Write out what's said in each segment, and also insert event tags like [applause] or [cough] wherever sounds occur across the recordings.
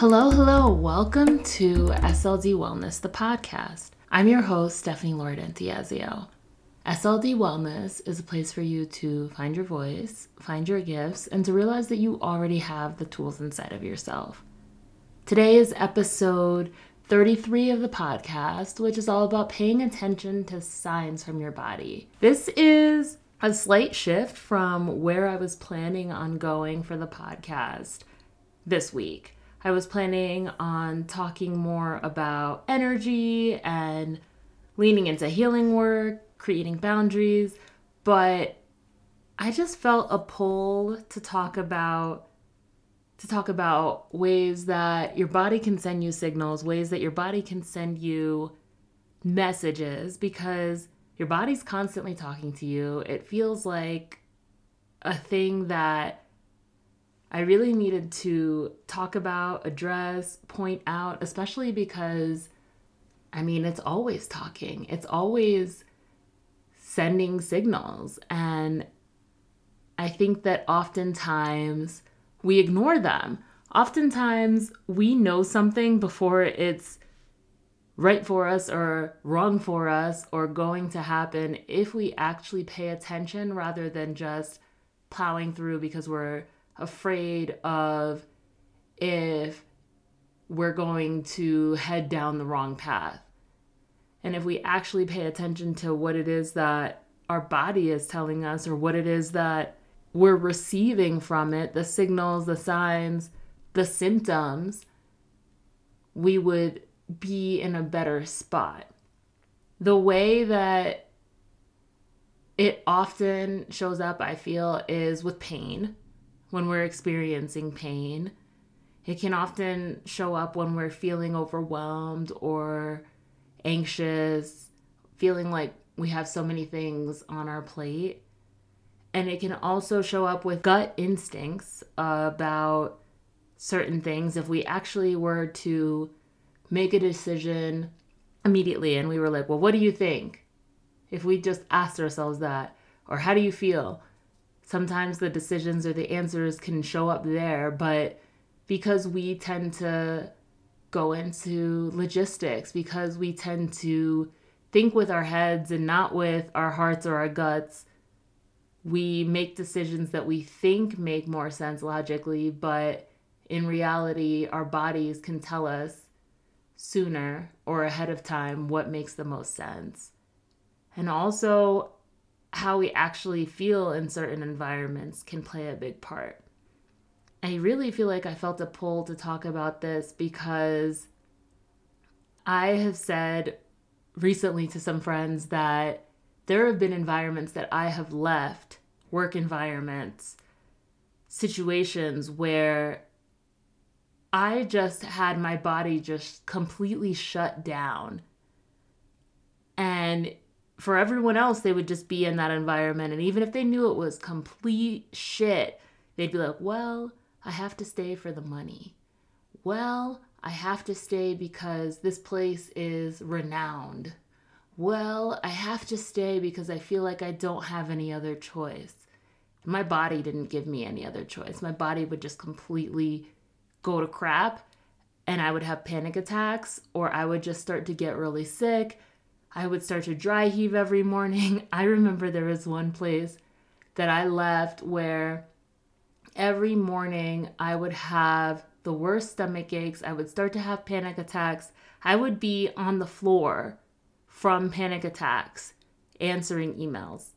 Hello, hello. Welcome to SLD Wellness, the podcast. I'm your host, Stephanie Lord Antiazio. SLD Wellness is a place for you to find your voice, find your gifts, and to realize that you already have the tools inside of yourself. Today is episode 33 of the podcast, which is all about paying attention to signs from your body. This is a slight shift from where I was planning on going for the podcast this week. I was planning on talking more about energy and leaning into healing work, creating boundaries, but I just felt a pull to talk about to talk about ways that your body can send you signals, ways that your body can send you messages because your body's constantly talking to you. It feels like a thing that I really needed to talk about, address, point out, especially because I mean, it's always talking, it's always sending signals. And I think that oftentimes we ignore them. Oftentimes we know something before it's right for us or wrong for us or going to happen if we actually pay attention rather than just plowing through because we're afraid of if we're going to head down the wrong path. And if we actually pay attention to what it is that our body is telling us or what it is that we're receiving from it, the signals, the signs, the symptoms, we would be in a better spot. The way that it often shows up, I feel, is with pain when we're experiencing pain. It can often show up when we're feeling overwhelmed or anxious, feeling like we have so many things on our plate. And it can also show up with gut instincts about certain things. If we actually were to make a decision immediately and we were like, well, what do you think? If we just asked ourselves that, or how do you feel? Sometimes the decisions or the answers can show up there, but because we tend to go into logistics, because we tend to think with our heads and not with our hearts or our guts, we make decisions that we think make more sense logically, but in reality, our bodies can tell us sooner or ahead of time what makes the most sense. And also, how we actually feel in certain environments can play a big part. I really feel like I felt a pull to talk about this because I have said recently to some friends that there have been environments that I have left, work environments, situations where I just had my body just completely shut down. And for everyone else, they would just be in that environment. And even if they knew it was complete shit, they'd be like, well, I have to stay for the money. Well, I have to stay because this place is renowned. Well, I have to stay because I feel like I don't have any other choice. My body didn't give me any other choice. My body would just completely go to crap and I would have panic attacks or I would just start to get really sick I would start to dry heave every morning. [laughs] I remember there was one place that I left where every morning I would have the worst stomach aches. I would start to have panic attacks. I would be on the floor from panic attacks answering emails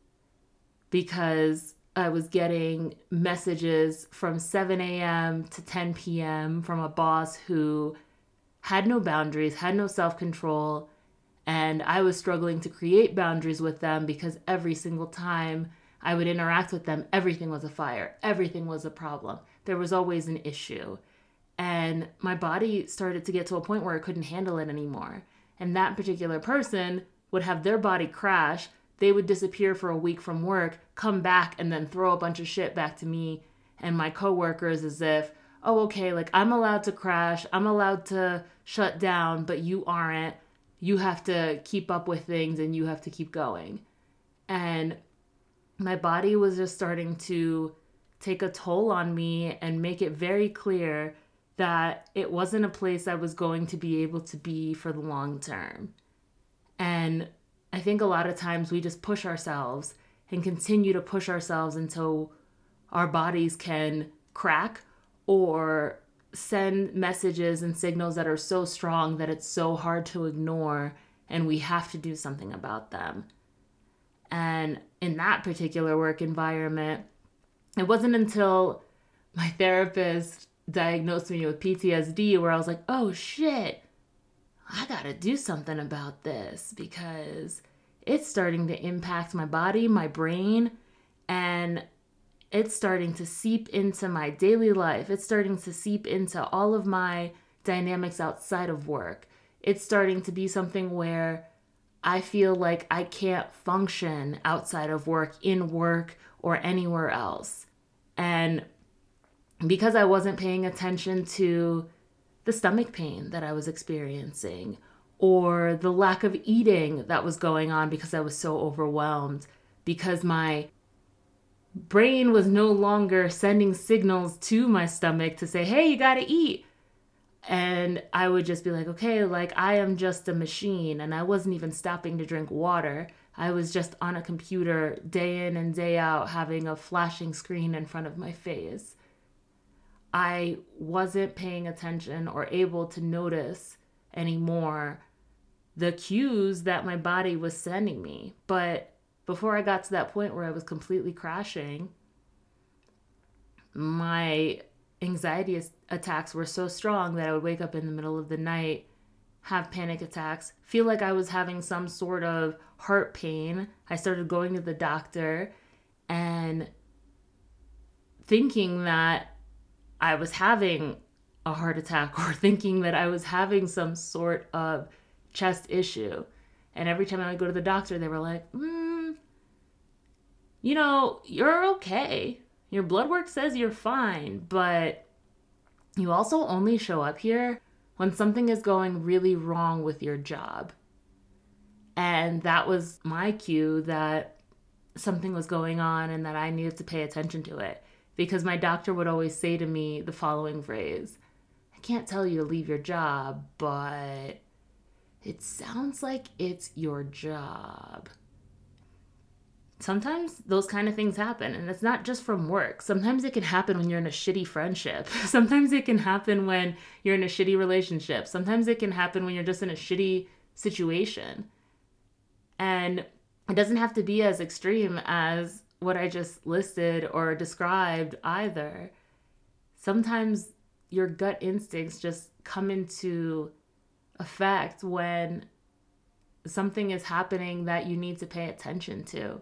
because I was getting messages from 7 a.m. to 10 p.m. from a boss who had no boundaries, had no self control, and I was struggling to create boundaries with them because every single time I would interact with them, everything was a fire, everything was a problem. There was always an issue. And my body started to get to a point where I couldn't handle it anymore. And that particular person would have their body crash. They would disappear for a week from work, come back, and then throw a bunch of shit back to me and my coworkers as if, oh, okay, like I'm allowed to crash, I'm allowed to shut down, but you aren't you have to keep up with things and you have to keep going. And my body was just starting to take a toll on me and make it very clear that it wasn't a place I was going to be able to be for the long term. And I think a lot of times we just push ourselves and continue to push ourselves until our bodies can crack or send messages and signals that are so strong that it's so hard to ignore and we have to do something about them. And in that particular work environment, it wasn't until my therapist diagnosed me with PTSD where I was like, oh shit, I gotta do something about this because it's starting to impact my body, my brain, and it's starting to seep into my daily life. It's starting to seep into all of my dynamics outside of work. It's starting to be something where I feel like I can't function outside of work, in work, or anywhere else. And because I wasn't paying attention to the stomach pain that I was experiencing or the lack of eating that was going on because I was so overwhelmed, because my brain was no longer sending signals to my stomach to say, hey, you gotta eat. And I would just be like, okay, like I am just a machine. And I wasn't even stopping to drink water. I was just on a computer day in and day out having a flashing screen in front of my face. I wasn't paying attention or able to notice anymore the cues that my body was sending me. But before I got to that point where I was completely crashing, my anxiety attacks were so strong that I would wake up in the middle of the night, have panic attacks, feel like I was having some sort of heart pain. I started going to the doctor and thinking that I was having a heart attack [laughs] or thinking that I was having some sort of chest issue. And every time I would go to the doctor, they were like, mm, you know, you're okay. Your blood work says you're fine, but you also only show up here when something is going really wrong with your job. And that was my cue that something was going on and that I needed to pay attention to it. Because my doctor would always say to me the following phrase I can't tell you to leave your job, but it sounds like it's your job. Sometimes those kind of things happen, and it's not just from work. Sometimes it can happen when you're in a shitty friendship. [laughs] Sometimes it can happen when you're in a shitty relationship. Sometimes it can happen when you're just in a shitty situation. And it doesn't have to be as extreme as what I just listed or described either. Sometimes your gut instincts just come into effect when something is happening that you need to pay attention to.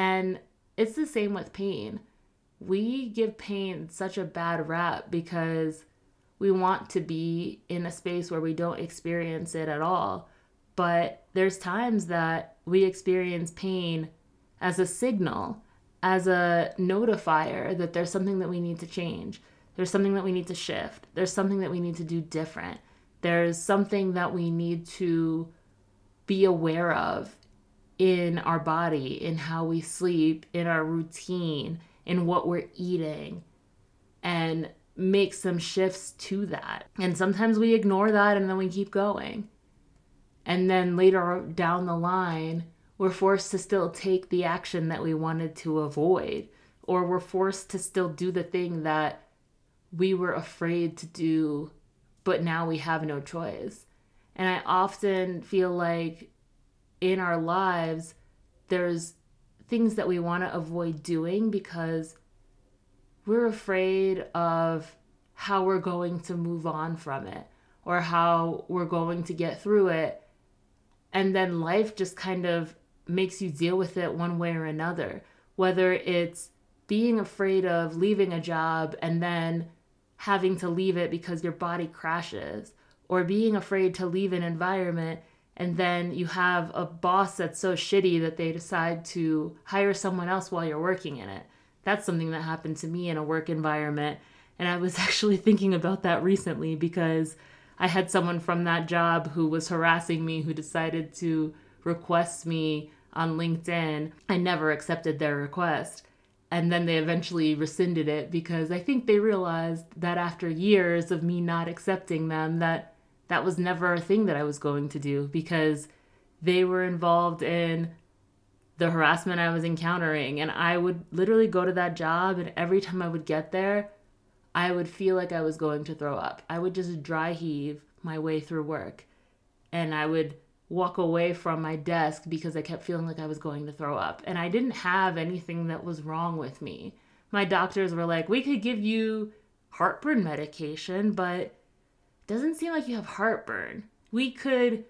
And it's the same with pain. We give pain such a bad rap because we want to be in a space where we don't experience it at all. But there's times that we experience pain as a signal, as a notifier that there's something that we need to change. There's something that we need to shift. There's something that we need to do different. There's something that we need to be aware of in our body, in how we sleep, in our routine, in what we're eating, and make some shifts to that. And sometimes we ignore that and then we keep going. And then later down the line, we're forced to still take the action that we wanted to avoid, or we're forced to still do the thing that we were afraid to do but now we have no choice. And I often feel like in our lives, there's things that we want to avoid doing because we're afraid of how we're going to move on from it or how we're going to get through it. And then life just kind of makes you deal with it one way or another, whether it's being afraid of leaving a job and then having to leave it because your body crashes or being afraid to leave an environment and then you have a boss that's so shitty that they decide to hire someone else while you're working in it. That's something that happened to me in a work environment. And I was [laughs] actually thinking about that recently because I had someone from that job who was harassing me who decided to request me on LinkedIn. I never accepted their request. and then they eventually rescinded it because I think they realized that after years of me not accepting them that that was never a thing that I was going to do because they were involved in the harassment I was encountering and I would literally go to that job and every time I would get there I would feel like I was going to throw up. I would just dry heave my way through work and I would walk away from my desk because I kept feeling like I was going to throw up. And I didn't have anything that was wrong with me. My doctors were like, we could give you heartburn medication, but doesn't seem like you have heartburn. We could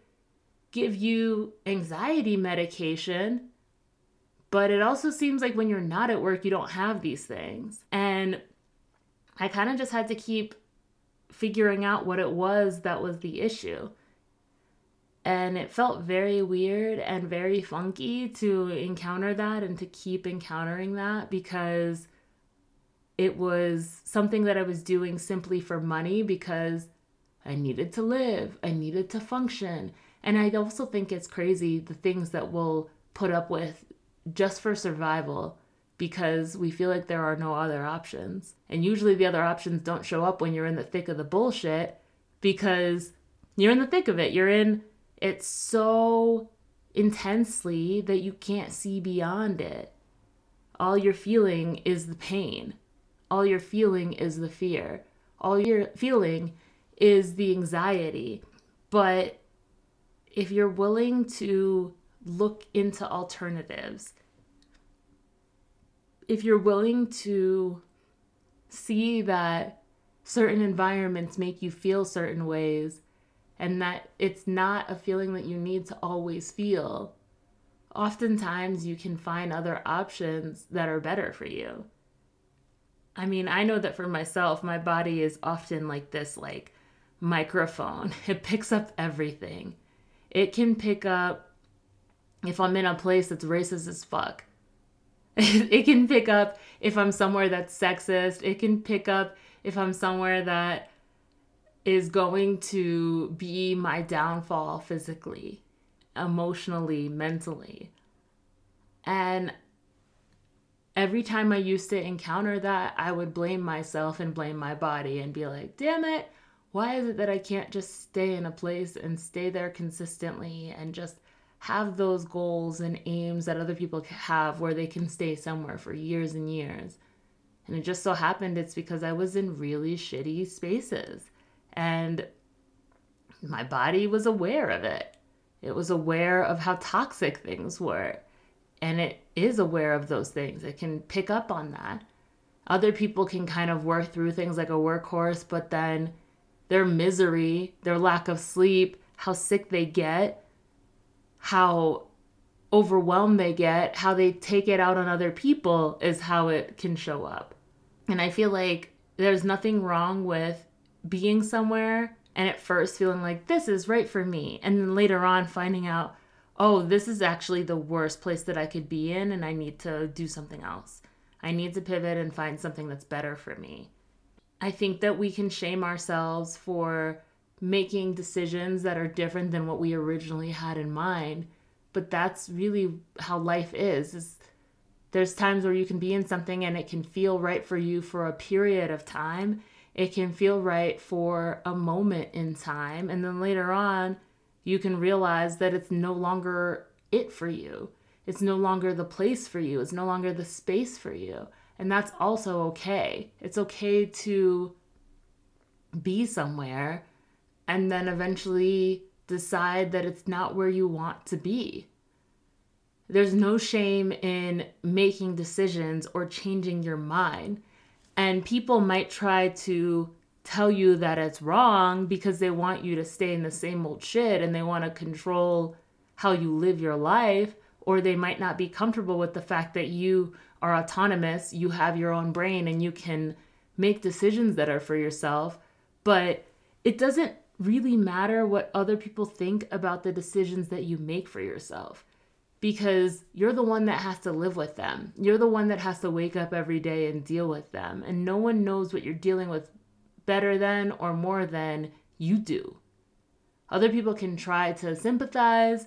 give you anxiety medication, but it also seems like when you're not at work, you don't have these things. And I kind of just had to keep figuring out what it was that was the issue and it felt very weird and very funky to encounter that and to keep encountering that because it was something that I was doing simply for money because I needed to live, I needed to function. And I also think it's crazy the things that we'll put up with just for survival because we feel like there are no other options. And usually the other options don't show up when you're in the thick of the bullshit because you're in the thick of it. You're in it so intensely that you can't see beyond it. All you're feeling is the pain. All you're feeling is the fear. All you're feeling is the anxiety. But if you're willing to look into alternatives, if you're willing to see that certain environments make you feel certain ways, and that it's not a feeling that you need to always feel. Oftentimes, you can find other options that are better for you. I mean, I know that for myself, my body is often like this like microphone. [laughs] It picks up everything. It can pick up if I'm in a place that's racist as fuck. [laughs] it can pick up if I'm somewhere that's sexist. It can pick up if I'm somewhere that is going to be my downfall physically, emotionally, mentally. And every time I used to encounter that, I would blame myself and blame my body and be like, damn it, why is it that I can't just stay in a place and stay there consistently and just have those goals and aims that other people have where they can stay somewhere for years and years? And it just so happened it's because I was in really shitty spaces. And my body was aware of it. It was aware of how toxic things were. And it is aware of those things. It can pick up on that. Other people can kind of work through things like a workhorse, but then their misery, their lack of sleep, how sick they get, how overwhelmed they get, how they take it out on other people is how it can show up. And I feel like there's nothing wrong with being somewhere and at first feeling like this is right for me. And then later on finding out oh this is actually the worst place that i could be in and i need to do something else. I need to pivot and find something that's better for me i think that we can shame ourselves for making decisions that are different than what we originally had in mind but that's really how life is is there's times where you can be in something and it can feel right for you for a period of time it can feel right for a moment in time. And then later on, you can realize that it's no longer it for you. It's no longer the place for you. It's no longer the space for you. And that's also okay. It's okay to be somewhere and then eventually decide that it's not where you want to be. There's no shame in making decisions or changing your mind. And people might try to tell you that it's wrong because they want you to stay in the same old shit and they want to control how you live your life. Or they might not be comfortable with the fact that you are autonomous, you have your own brain, and you can make decisions that are for yourself. But it doesn't really matter what other people think about the decisions that you make for yourself because you're the one that has to live with them. You're the one that has to wake up every day and deal with them. And no one knows what you're dealing with better than or more than you do. Other people can try to sympathize,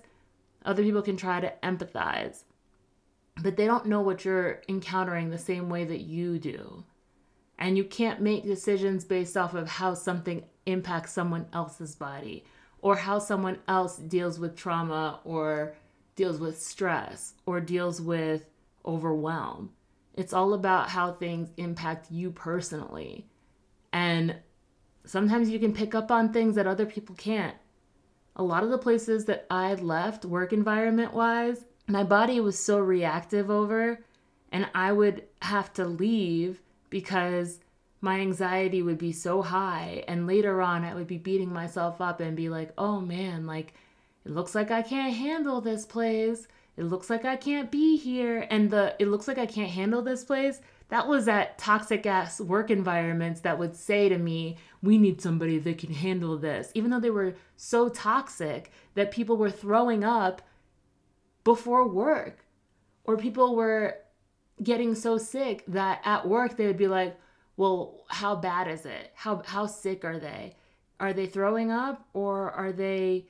other people can try to empathize. But they don't know what you're encountering the same way that you do. And you can't make decisions based off of how something impacts someone else's body or how someone else deals with trauma or deals with stress or deals with overwhelm. It's all about how things impact you personally. And sometimes you can pick up on things that other people can't. A lot of the places that I left, work environment wise, my body was so reactive over, and I would have to leave because my anxiety would be so high. And later on, I would be beating myself up and be like, oh man, like, it looks like I can't handle this place. It looks like I can't be here. And the, it looks like I can't handle this place. That was at toxic ass work environments that would say to me, we need somebody that can handle this. Even though they were so toxic that people were throwing up before work or people were getting so sick that at work they would be like, "Well, how bad is it? How how sick are they? Are they throwing up or are they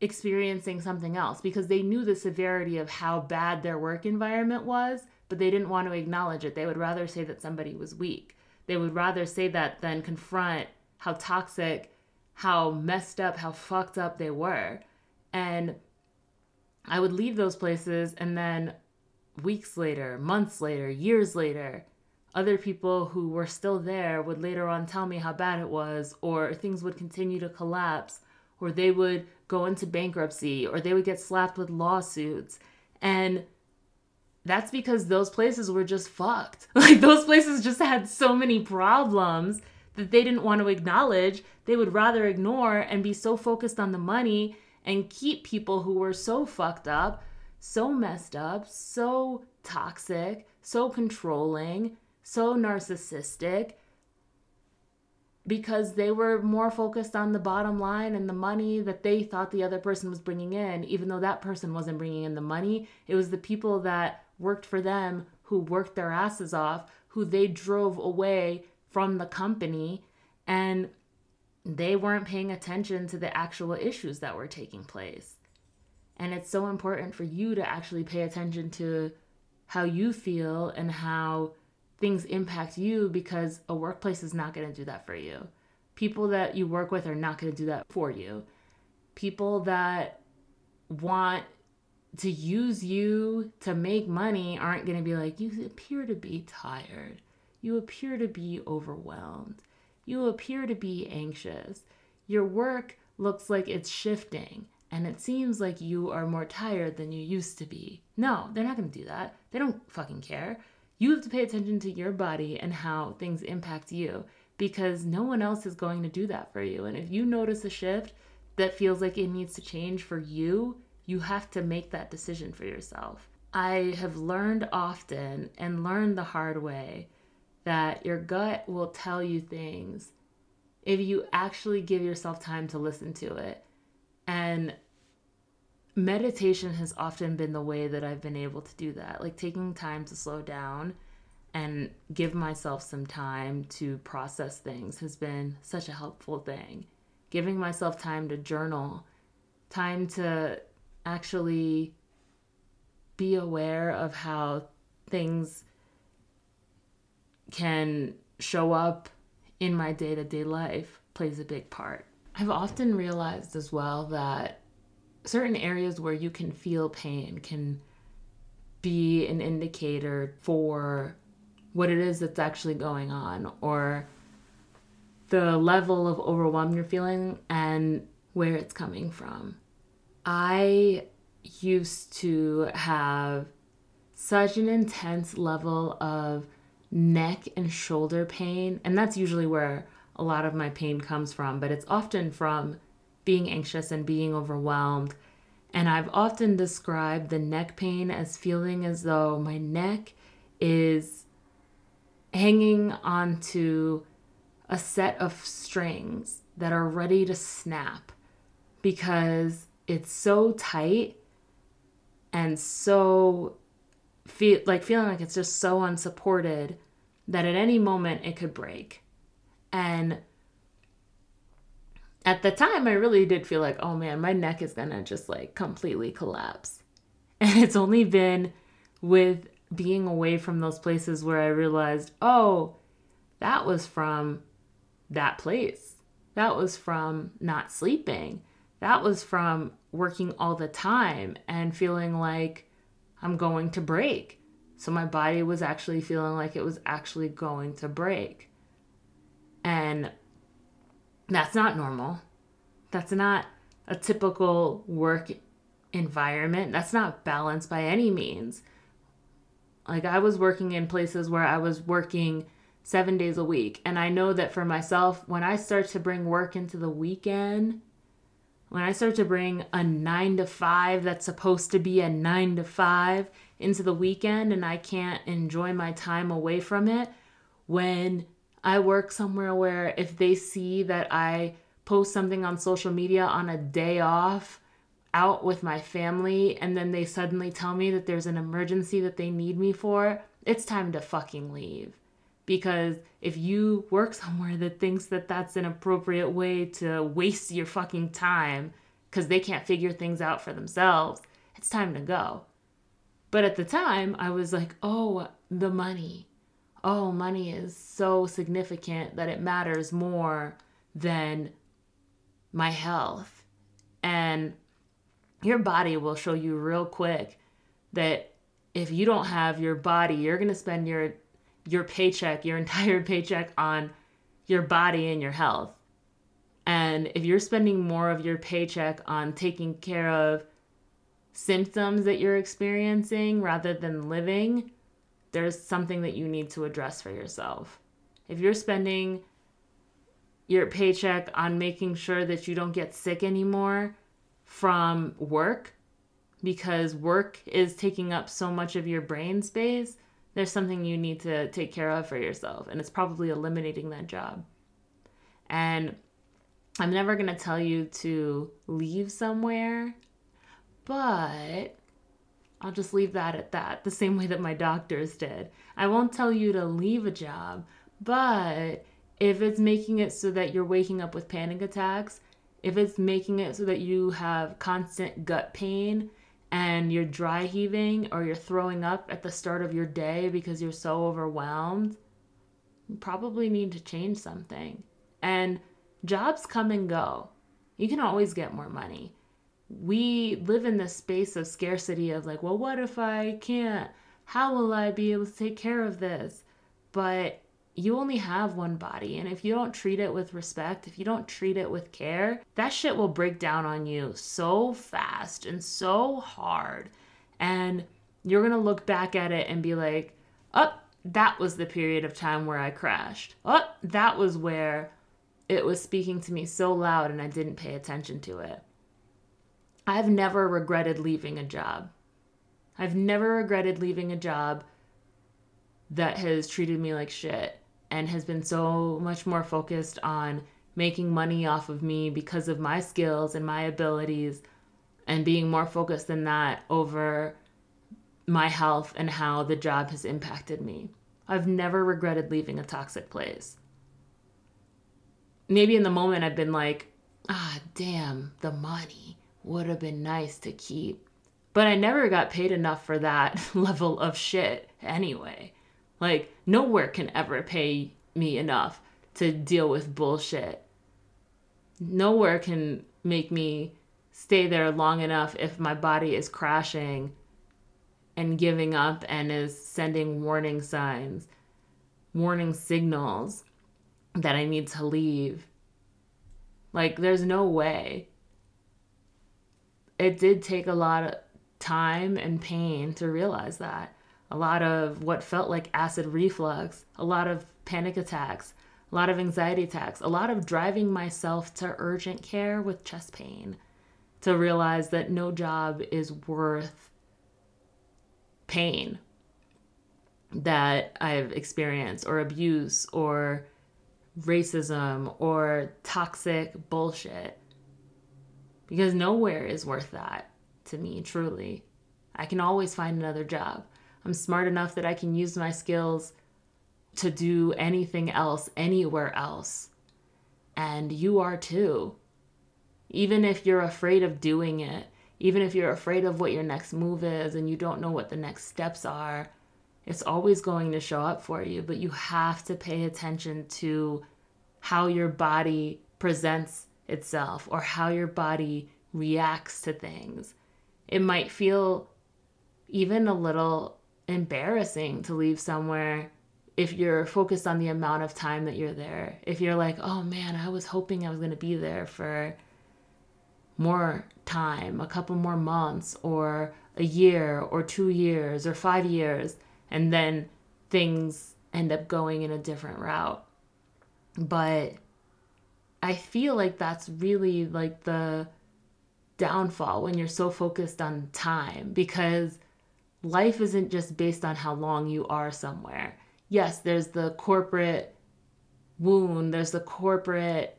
experiencing something else?" Because they knew the severity of how bad their work environment was, but they didn't want to acknowledge it. They would rather say that somebody was weak. They would rather say that than confront how toxic, how messed up, how fucked up they were. And I would leave those places and then weeks later, months later, years later, other people who were still there would later on tell me how bad it was, or things would continue to collapse, or they would go into bankruptcy, or they would get slapped with lawsuits. And that's because those places were just fucked. [laughs] Like, those places just had so many problems that they didn't want to acknowledge. They would rather ignore and be so focused on the money and keep people who were so fucked up, so messed up, so toxic, so controlling, so narcissistic because they were more focused on the bottom line and the money that they thought the other person was bringing in, even though that person wasn't bringing in the money. It was the people that worked for them who worked their asses off, who they drove away from the company. And they weren't paying attention to the actual issues that were taking place. And it's so important for you to actually pay attention to how you feel and how things impact you because a workplace is not going to do that for you. People that you work with are not going to do that for you. People that want to use you to make money aren't going to be like, you appear to be tired. You appear to be overwhelmed. You appear to be anxious. Your work looks like it's shifting, and it seems like you are more tired than you used to be. No, they're not going to do that. They don't fucking care. You have to pay attention to your body and how things impact you because no one else is going to do that for you. And if you notice a shift that feels like it needs to change for you, you have to make that decision for yourself. I have learned often and learned the hard way that your gut will tell you things if you actually give yourself time to listen to it. And meditation has often been the way that I've been able to do that. Like taking time to slow down and give myself some time to process things has been such a helpful thing. Giving myself time to journal, time to actually be aware of how things can show up in my day to day life plays a big part. I've often realized as well that certain areas where you can feel pain can be an indicator for what it is that's actually going on or the level of overwhelm you're feeling and where it's coming from. I used to have such an intense level of neck and shoulder pain. And that's usually where a lot of my pain comes from, but it's often from being anxious and being overwhelmed. And I've often described the neck pain as feeling as though my neck is hanging onto a set of strings that are ready to snap because it's so tight and so feel like feeling like it's just so unsupported that at any moment it could break. And at the time I really did feel like, oh man, my neck is gonna just like completely collapse. [laughs] And it's only been with being away from those places where I realized, oh, that was from that place. That was from not sleeping. That was from working all the time and feeling like I'm going to break. So my body was actually feeling like it was actually going to break. And that's not normal. That's not a typical work environment. That's not balanced by any means. Like I was working in places where I was working seven days a week. And I know that for myself, when I start to bring work into the weekend, when I start to bring a nine to five that's supposed to be a nine to five into the weekend and I can't enjoy my time away from it, when I work somewhere where if they see that I post something on social media on a day off, out with my family and then they suddenly tell me that there's an emergency that they need me for, it's time to fucking leave. Because if you work somewhere that thinks that that's an appropriate way to waste your fucking time because they can't figure things out for themselves, it's time to go. But at the time, I was like, oh, the money. Oh, money is so significant that it matters more than my health. And your body will show you real quick that if you don't have your body, you're going to spend your your paycheck, your [laughs] entire paycheck on your body and your health. And if you're spending more of your paycheck on taking care of symptoms that you're experiencing rather than living, there's something that you need to address for yourself. If you're spending your paycheck on making sure that you don't get sick anymore from work because work is taking up so much of your brain space, there's something you need to take care of for yourself. And it's probably eliminating that job. And I'm never going to tell you to leave somewhere, but I'll just leave that at that, the same way that my doctors did. I won't tell you to leave a job, but if it's making it so that you're waking up with panic attacks, if it's making it so that you have constant gut pain and you're dry heaving or you're throwing up at the start of your day because you're so overwhelmed, you probably need to change something. And jobs come and go. You can always get more money. We live in this space of scarcity of like, well, what if I can't? How will I be able to take care of this? But you only have one body. And if you don't treat it with respect, if you don't treat it with care, that shit will break down on you so fast and so hard. And you're going to look back at it and be like, oh, that was the period of time where I crashed. Oh, that was where it was speaking to me so loud and I didn't pay attention to it. I've never regretted leaving a job. I've never regretted leaving a job that has treated me like shit and has been so much more focused on making money off of me because of my skills and my abilities and being more focused than that over my health and how the job has impacted me. I've never regretted leaving a toxic place. Maybe in the moment I've been like, ah, damn, the money would have been nice to keep. But I never got paid enough for that [laughs] level of shit anyway. Like, nowhere can ever pay me enough to deal with bullshit. Nowhere can make me stay there long enough if my body is crashing and giving up and is sending warning signs, warning signals that I need to leave. Like, there's no way. It did take a lot of time and pain to realize that a lot of what felt like acid reflux, a lot of panic attacks, a lot of anxiety attacks, a lot of driving myself to urgent care with chest pain to realize that no job is worth pain that I've experienced or abuse or racism or toxic bullshit. Because nowhere is worth that to me, truly. I can always find another job. I'm smart enough that I can use my skills to do anything else anywhere else. And you are too. Even if you're afraid of doing it, even if you're afraid of what your next move is and you don't know what the next steps are, it's always going to show up for you. But you have to pay attention to how your body presents itself or how your body reacts to things. It might feel even a little embarrassing to leave somewhere if you're focused on the amount of time that you're there. If you're like, oh man, I was hoping I was going to be there for more time, a couple more months, or a year, or two years, or five years, and then things end up going in a different route. But I feel like that's really like the downfall when you're so focused on time because life isn't just based on how long you are somewhere. Yes, there's the corporate wound, there's the corporate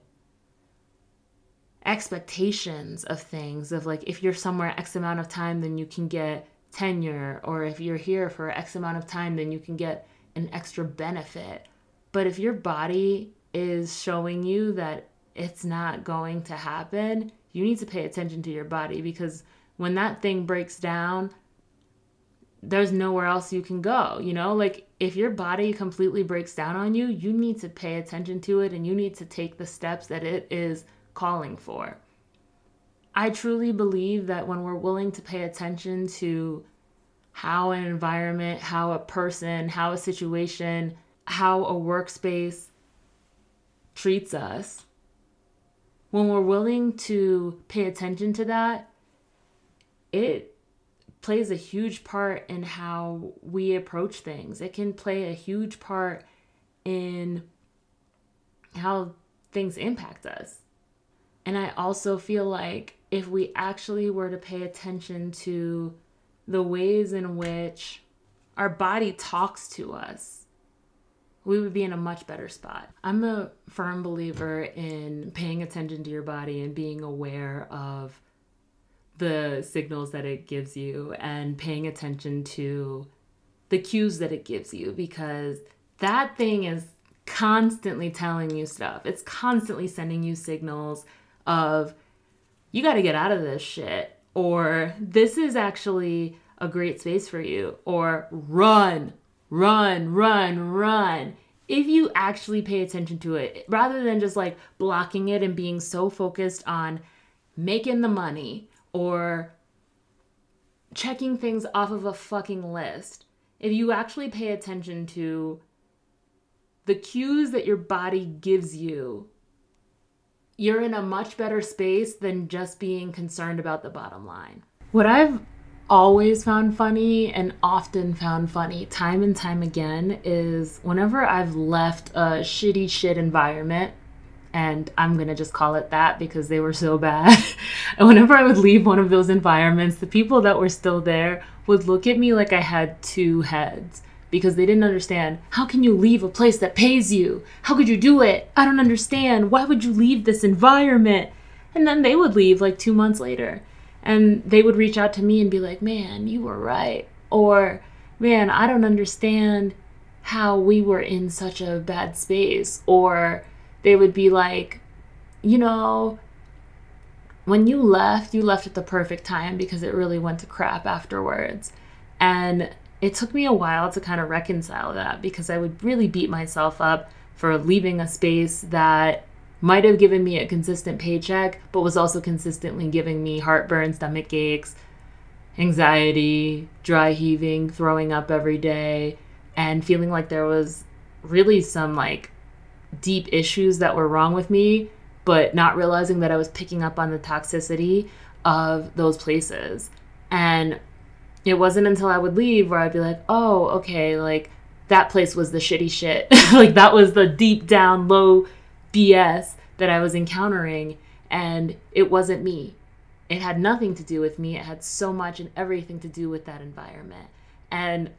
expectations of things of like if you're somewhere x amount of time then you can get tenure or if you're here for x amount of time then you can get an extra benefit but if your body is showing you that it's not going to happen you need to pay attention to your body because when that thing breaks down there's nowhere else you can go you know like if your body completely breaks down on you you need to pay attention to it and you need to take the steps that it is calling for. I truly believe that when we're willing to pay attention to how an environment, how a person, how a situation, how a workspace treats us, when we're willing to pay attention to that, it plays a huge part in how we approach things. It can play a huge part in how things impact us. And I also feel like if we actually were to pay attention to the ways in which our body talks to us, we would be in a much better spot. I'm a firm believer in paying attention to your body and being aware of the signals that it gives you and paying attention to the cues that it gives you because that thing is constantly telling you stuff. It's constantly sending you signals of you got to get out of this shit or this is actually a great space for you or run run run run if you actually pay attention to it rather than just like blocking it and being so focused on making the money or checking things off of a fucking list if you actually pay attention to the cues that your body gives you you're in a much better space than just being concerned about the bottom line. What I've always found funny and often found funny time and time again is whenever I've left a shitty shit environment and I'm gonna just call it that because they were so bad. and [laughs] whenever I would leave one of those environments, the people that were still there would look at me like I had two heads because they didn't understand how can you leave a place that pays you? How could you do it? I don't understand. Why would you leave this environment? And then they would leave like 2 months later and they would reach out to me and be like, "Man, you were right." Or, "Man, I don't understand how we were in such a bad space." Or they would be like, "You know, when you left, you left at the perfect time because it really went to crap afterwards." And it took me a while to kind of reconcile that because I would really beat myself up for leaving a space that might have given me a consistent paycheck, but was also consistently giving me heartburn, stomach aches, anxiety, dry heaving, throwing up every day, and feeling like there was really some like deep issues that were wrong with me, but not realizing that I was picking up on the toxicity of those places. And it wasn't until I would leave where I'd be like, oh, okay, like that place was the shitty shit. [laughs] like that was the deep down low BS that I was encountering. And it wasn't me. It had nothing to do with me. It had so much and everything to do with that environment. And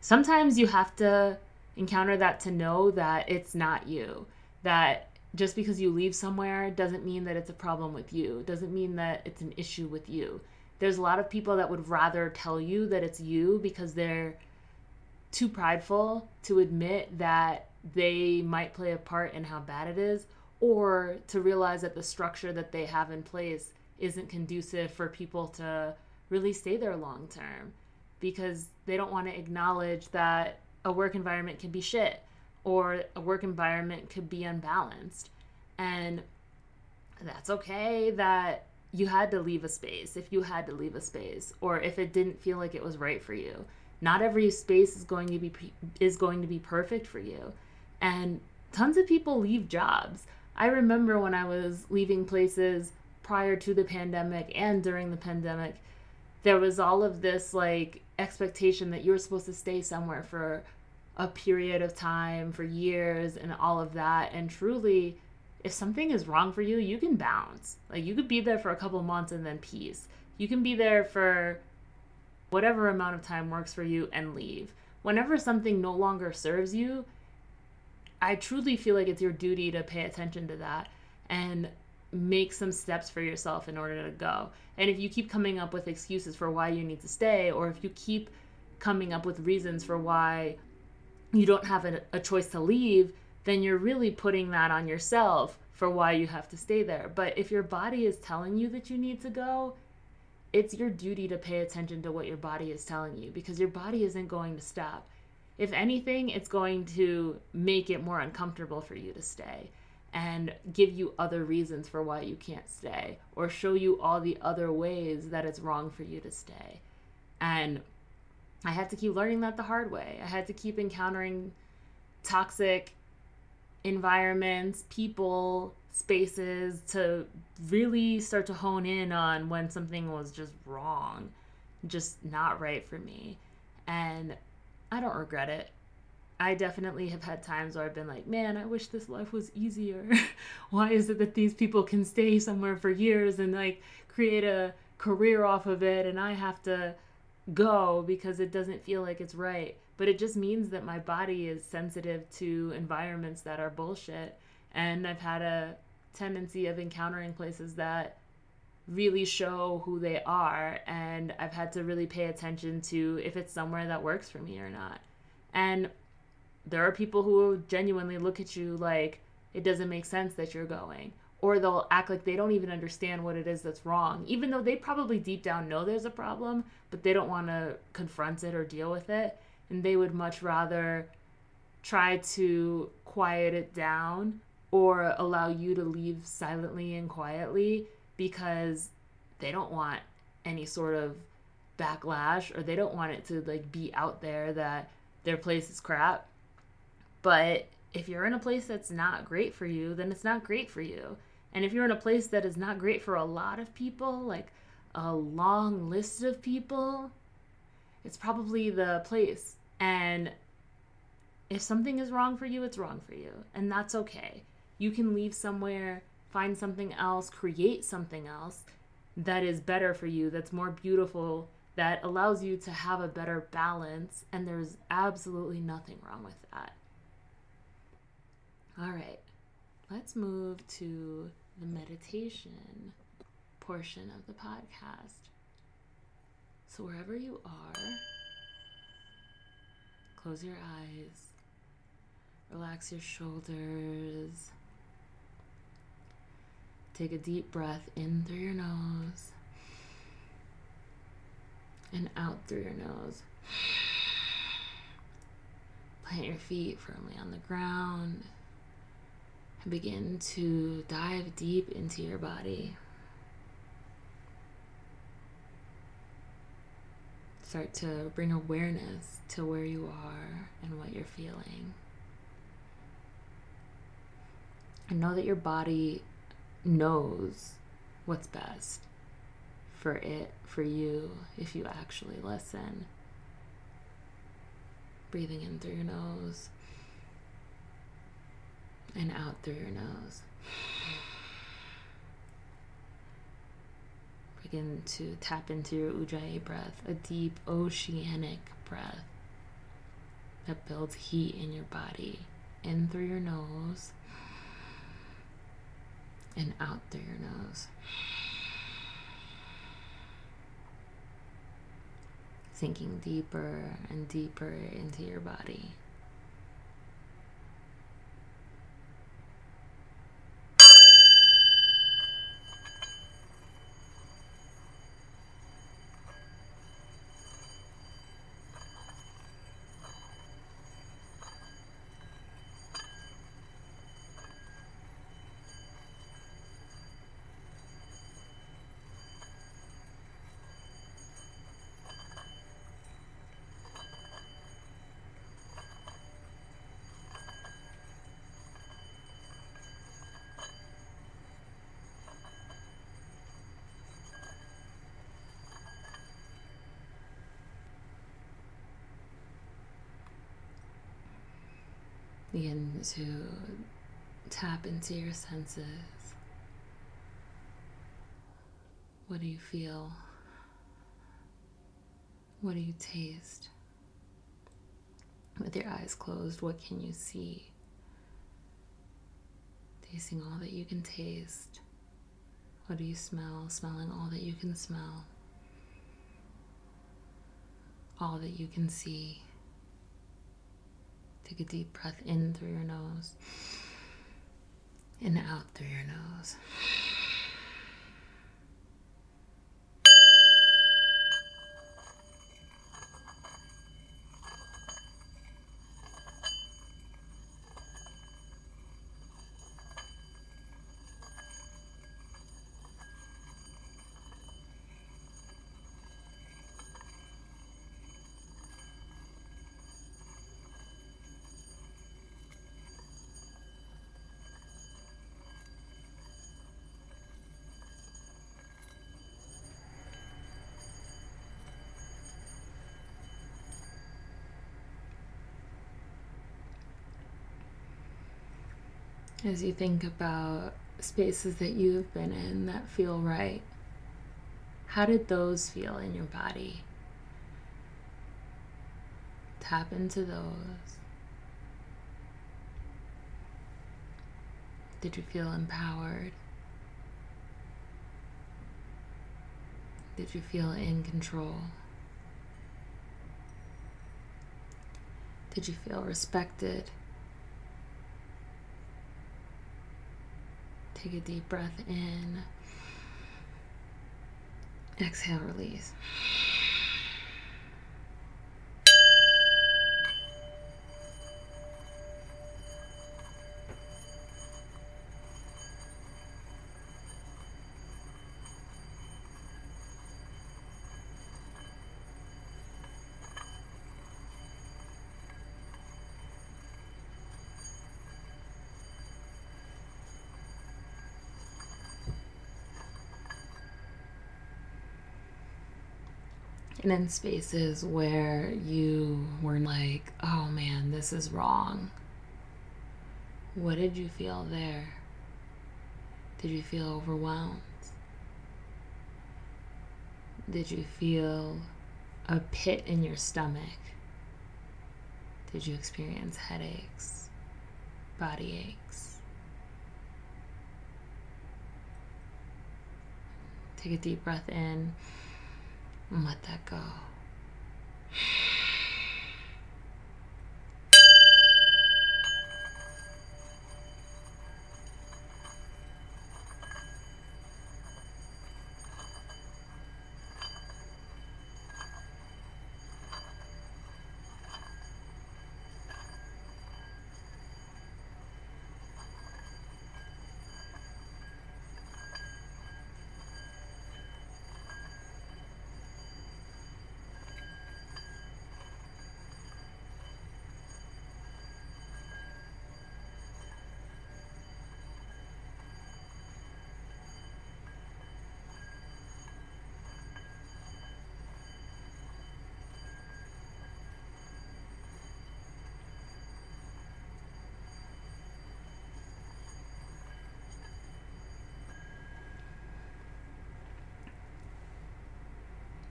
sometimes you have to encounter that to know that it's not you. That just because you leave somewhere doesn't mean that it's a problem with you, doesn't mean that it's an issue with you there's a lot of people that would rather tell you that it's you because they're too prideful to admit that they might play a part in how bad it is or to realize that the structure that they have in place isn't conducive for people to really stay there long term because they don't want to acknowledge that a work environment can be shit or a work environment could be unbalanced. And that's okay that you had to leave a space if you had to leave a space or if it didn't feel like it was right for you. Not every space is going to be is going to be perfect for you. And tons of people leave jobs. I remember when I was leaving places prior to the pandemic and during the pandemic, there was all of this like expectation that you were supposed to stay somewhere for a period of time, for years, and all of that. And truly, if something is wrong for you, you can bounce. Like you could be there for a couple months and then peace. You can be there for whatever amount of time works for you and leave. Whenever something no longer serves you, I truly feel like it's your duty to pay attention to that and make some steps for yourself in order to go. And if you keep coming up with excuses for why you need to stay, or if you keep coming up with reasons for why you don't have a, a choice to leave, then you're really putting that on yourself for why you have to stay there. But if your body is telling you that you need to go, it's your duty to pay attention to what your body is telling you because your body isn't going to stop. If anything, it's going to make it more uncomfortable for you to stay and give you other reasons for why you can't stay or show you all the other ways that it's wrong for you to stay. And I had to keep learning that the hard way. I had to keep encountering toxic environments, people, spaces to really start to hone in on when something was just wrong, just not right for me. And I don't regret it. I definitely have had times where I've been like, man, I wish this life was easier. [laughs] Why is it that these people can stay somewhere for years and like create a career off of it and I have to go because it doesn't feel like it's right? but it just means that my body is sensitive to environments that are bullshit and i've had a tendency of encountering places that really show who they are and i've had to really pay attention to if it's somewhere that works for me or not and there are people who genuinely look at you like it doesn't make sense that you're going or they'll act like they don't even understand what it is that's wrong even though they probably deep down know there's a problem but they don't want to confront it or deal with it and they would much rather try to quiet it down or allow you to leave silently and quietly because they don't want any sort of backlash or they don't want it to like be out there that their place is crap. But if you're in a place that's not great for you, then it's not great for you. And if you're in a place that is not great for a lot of people, like a long list of people, it's probably the place and if something is wrong for you, it's wrong for you. And that's okay. You can leave somewhere, find something else, create something else that is better for you, that's more beautiful, that allows you to have a better balance. And there's absolutely nothing wrong with that. All right, let's move to the meditation portion of the podcast. So, wherever you are, Close your eyes. Relax your shoulders. Take a deep breath in through your nose and out through your nose. Plant your feet firmly on the ground begin to dive deep into your body. Start to bring awareness to where you are and what you're feeling. And know that your body knows what's best for it, for you, if you actually listen. Breathing in through your nose and out through your nose. begin to tap into your ujjayi breath, a deep oceanic breath that builds heat in your body, in through your nose and out through your nose. Sinking deeper and deeper into your body. Begin to tap into your senses. What do you feel? What do you taste? With your eyes closed, what can you see? Tasting all that you can taste. What do you smell? Smelling all that you can smell. All that you can see. Take a deep breath in through your nose and out through your nose. As you think about spaces that you have been in that feel right, how did those feel in your body? Tap into those. Did you feel empowered? Did you feel in control? Did you feel respected? Take a deep breath in. Exhale, release. And in spaces where you were like, oh man, this is wrong. What did you feel there? Did you feel overwhelmed? Did you feel a pit in your stomach? Did you experience headaches, body aches? Take a deep breath in and let that go.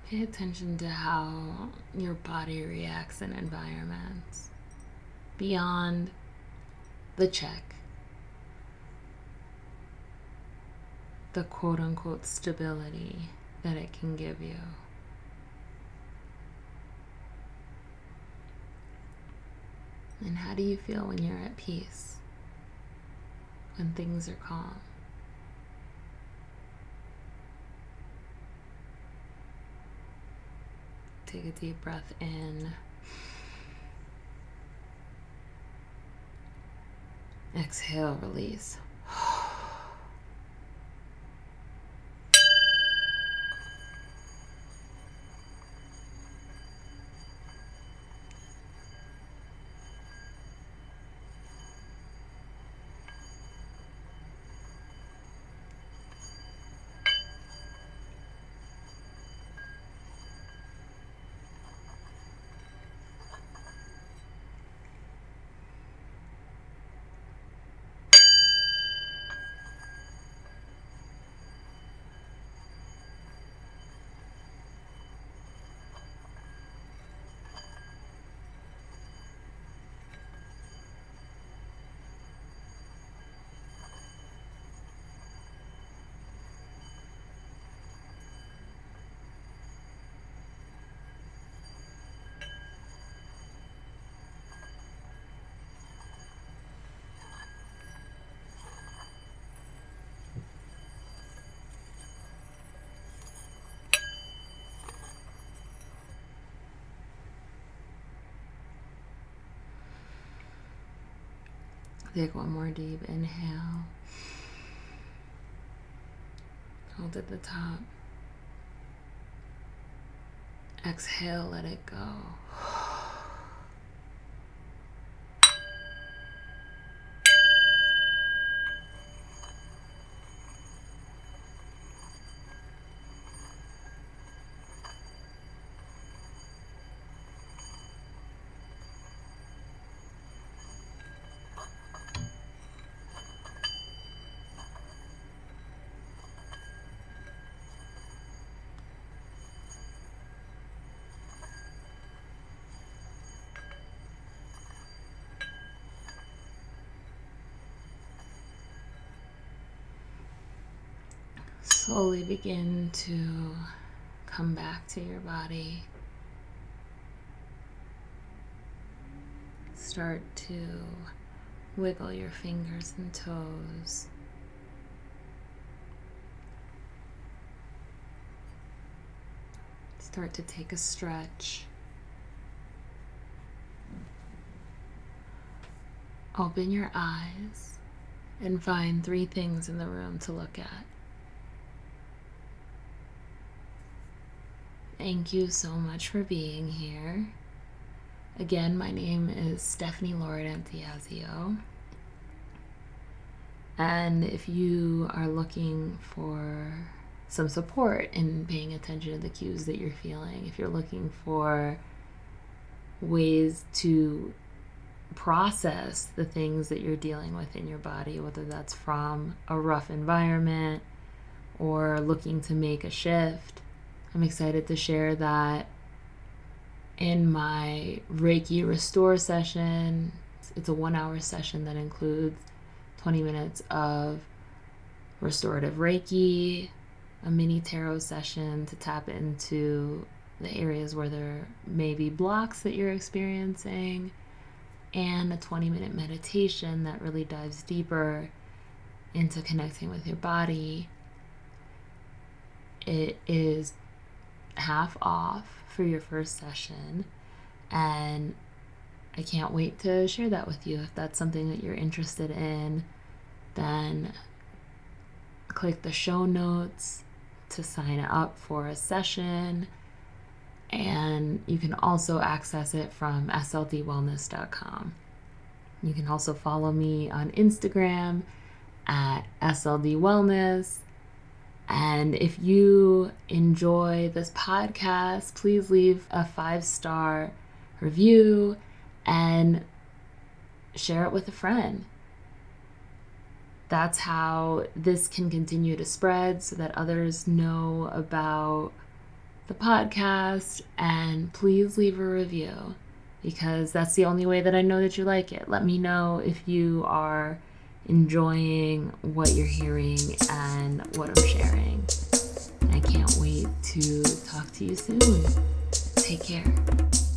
Pay attention to how your body reacts in environments beyond the check, the quote unquote stability that it can give you. And how do you feel when you're at peace? When things are calm? Take a deep breath in. Exhale, release. Take one more deep inhale. Hold at the top. Exhale, let it go. Slowly begin to come back to your body. Start to wiggle your fingers and toes. Start to take a stretch. Open your eyes and find three things in the room to look at. Thank you so much for being here. Again, my name is Stephanie Lord Antiazio. And if you are looking for some support in paying attention to the cues that you're feeling, if you're looking for ways to process the things that you're dealing with in your body, whether that's from a rough environment or looking to make a shift, I'm excited to share that in my Reiki Restore session. It's a one hour session that includes 20 minutes of restorative Reiki, a mini tarot session to tap into the areas where there may be blocks that you're experiencing, and a 20 minute meditation that really dives deeper into connecting with your body. It is half off for your first session. And I can't wait to share that with you. If that's something that you're interested in, then click the show notes to sign up for a session. And you can also access it from sldwellness.com. You can also follow me on Instagram at sldwellness and if you enjoy this podcast, please leave a five star review and share it with a friend. That's how this can continue to spread so that others know about the podcast. And please leave a review because that's the only way that I know that you like it. Let me know if you are enjoying what you're hearing and what I'm sharing. I can't wait to talk to you soon. Take care.